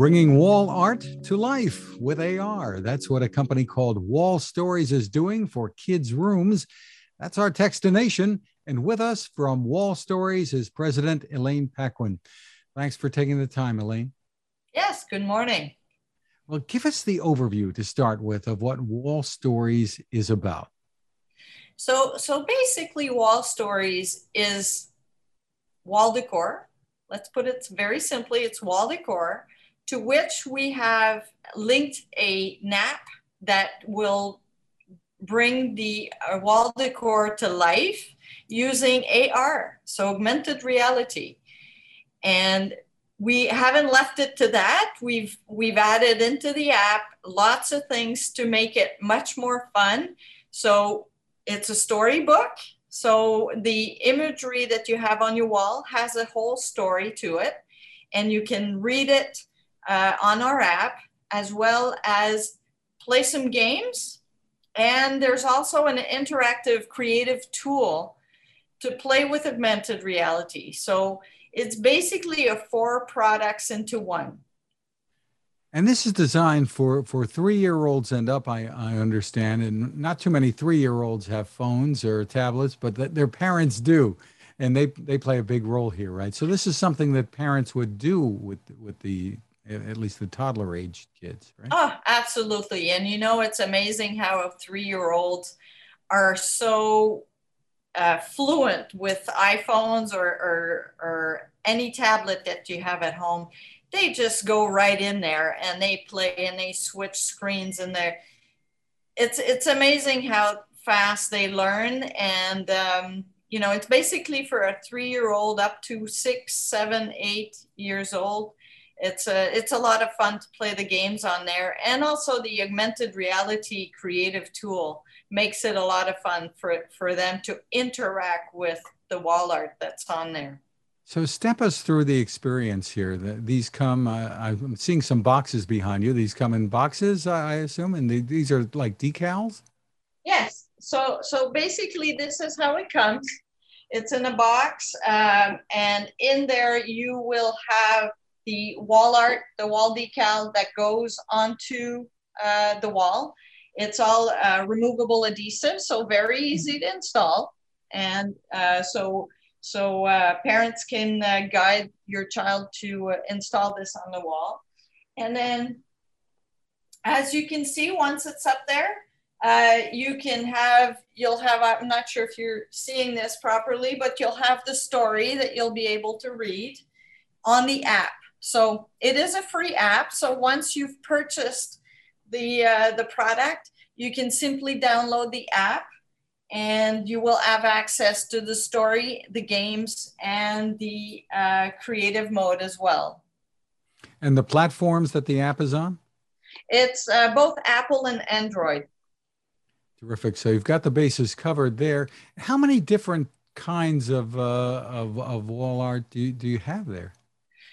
bringing wall art to life with AR. That's what a company called Wall Stories is doing for kids' rooms. That's our Techstination. And with us from Wall Stories is President Elaine Paquin. Thanks for taking the time, Elaine. Yes, good morning. Well, give us the overview to start with of what Wall Stories is about. So, so basically, Wall Stories is wall decor. Let's put it very simply it's wall decor to which we have linked a NAP that will bring the uh, wall decor to life using AR, so augmented reality. And we haven't left it to that. We've we've added into the app lots of things to make it much more fun. So it's a storybook. So the imagery that you have on your wall has a whole story to it, and you can read it uh, on our app, as well as play some games. And there's also an interactive creative tool to play with augmented reality. So it's basically a four products into one. And this is designed for for three year olds and up. I, I understand, and not too many three year olds have phones or tablets, but th- their parents do, and they they play a big role here, right? So this is something that parents would do with with the at least the toddler age kids, right? Oh, absolutely. And you know, it's amazing how three year olds are so uh, fluent with iPhones or, or, or any tablet that you have at home. They just go right in there and they play and they switch screens and they're, it's, it's amazing how fast they learn. And, um, you know, it's basically for a three year old up to six, seven, eight years old it's a it's a lot of fun to play the games on there. And also the augmented reality creative tool makes it a lot of fun for for them to interact with the wall art that's on there. So step us through the experience here. These come uh, i'm seeing some boxes behind you. These come in boxes i assume and the, these are like decals? Yes. So so basically this is how it comes. It's in a box um, and in there you will have the wall art, the wall decal that goes onto uh, the wall. It's all uh, removable adhesive, so very easy to install. And uh, so, so uh, parents can uh, guide your child to uh, install this on the wall. And then, as you can see, once it's up there, you can have, you'll have, I'm not sure if you're seeing this properly, but you'll have the story that you'll be able to read on the app. So it is a free app. So once you've purchased the uh, the product, you can simply download the app, and you will have access to the story, the games, and the uh, creative mode as well. And the platforms that the app is on? It's uh, both Apple and Android. Terrific. So you've got the bases covered there. How many different kinds of uh, of, of wall art do you, do you have there?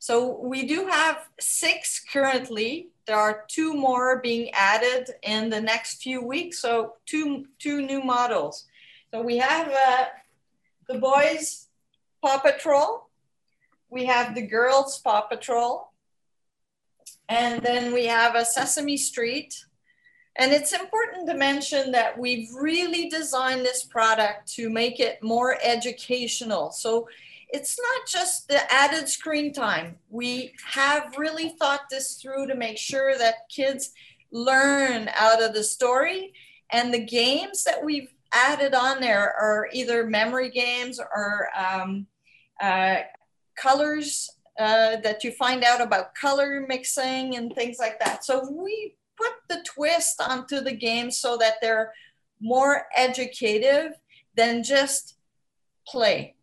So we do have six currently. There are two more being added in the next few weeks. So two, two new models. So we have uh, the boys Paw Patrol. We have the girls Paw Patrol. And then we have a Sesame Street. And it's important to mention that we've really designed this product to make it more educational. So it's not just the added screen time. We have really thought this through to make sure that kids learn out of the story. And the games that we've added on there are either memory games or um, uh, colors uh, that you find out about color mixing and things like that. So we put the twist onto the games so that they're more educative than just play.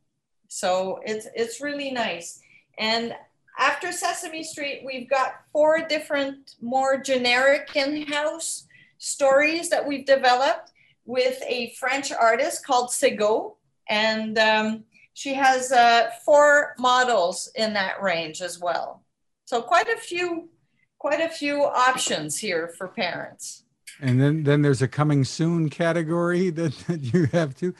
So it's it's really nice. And after Sesame Street, we've got four different more generic in-house stories that we've developed with a French artist called Sego. And um, she has uh, four models in that range as well. So quite a few, quite a few options here for parents. And then, then there's a coming soon category that, that you have too.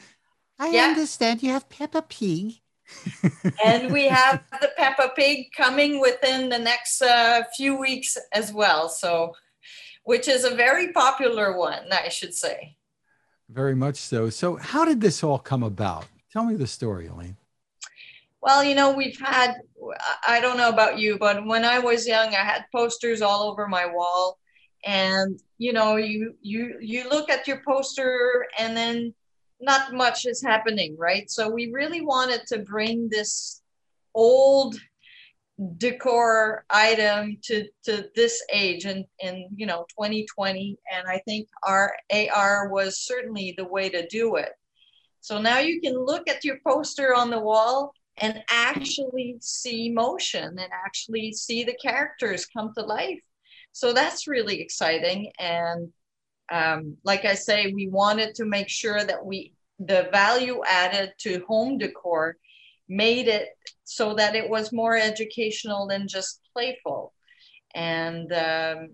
I yeah. understand you have Peppa Pig. and we have the Peppa Pig coming within the next uh, few weeks as well. So, which is a very popular one, I should say. Very much so. So, how did this all come about? Tell me the story, Elaine. Well, you know, we've had, I don't know about you, but when I was young, I had posters all over my wall. And, you know, you, you, you look at your poster and then not much is happening, right? So we really wanted to bring this old decor item to to this age and in you know 2020 and i think our ar was certainly the way to do it so now you can look at your poster on the wall and actually see motion and actually see the characters come to life so that's really exciting and um, like I say, we wanted to make sure that we the value added to home decor made it so that it was more educational than just playful, and um,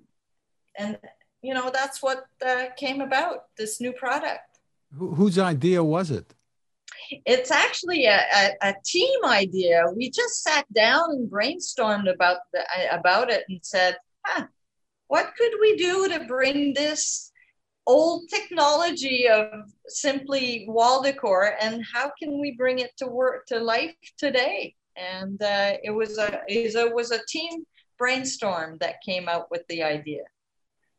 and you know that's what uh, came about this new product. Wh- whose idea was it? It's actually a, a, a, team idea. We just sat down and brainstormed about the, about it and said, huh, what could we do to bring this old technology of simply wall decor and how can we bring it to work to life today? And uh, it was a it was a team brainstorm that came out with the idea.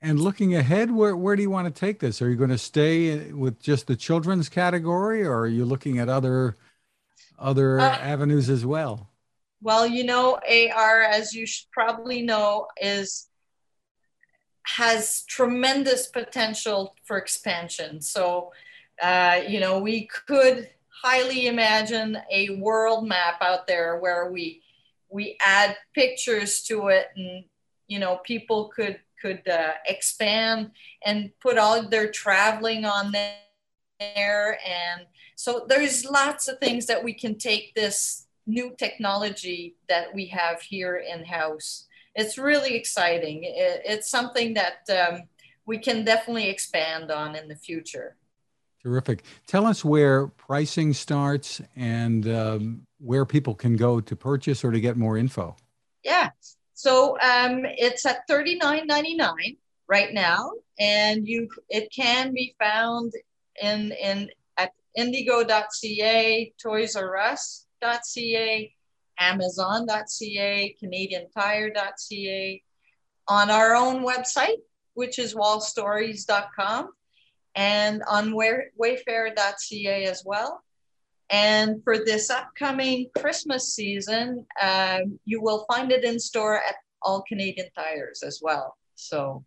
And looking ahead where, where do you want to take this? Are you going to stay with just the children's category or are you looking at other other uh, avenues as well? well you know ar as you should probably know is has tremendous potential for expansion. So, uh, you know, we could highly imagine a world map out there where we we add pictures to it, and you know, people could could uh, expand and put all their traveling on there, and so there's lots of things that we can take this new technology that we have here in house it's really exciting. It, it's something that um, we can definitely expand on in the future. Terrific. Tell us where pricing starts and um, where people can go to purchase or to get more info. Yeah. So um, it's at thirty nine ninety nine right now, and you it can be found in in at indigo.ca, Toys R Us.ca, Amazon.ca, CanadianTire.ca, on our own website, which is wallstories.com, and on Wayfair.ca as well. And for this upcoming Christmas season, um, you will find it in store at all Canadian Tires as well. So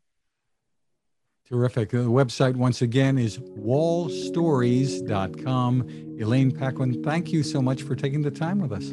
Terrific. The website, once again, is wallstories.com. Elaine Paquin, thank you so much for taking the time with us.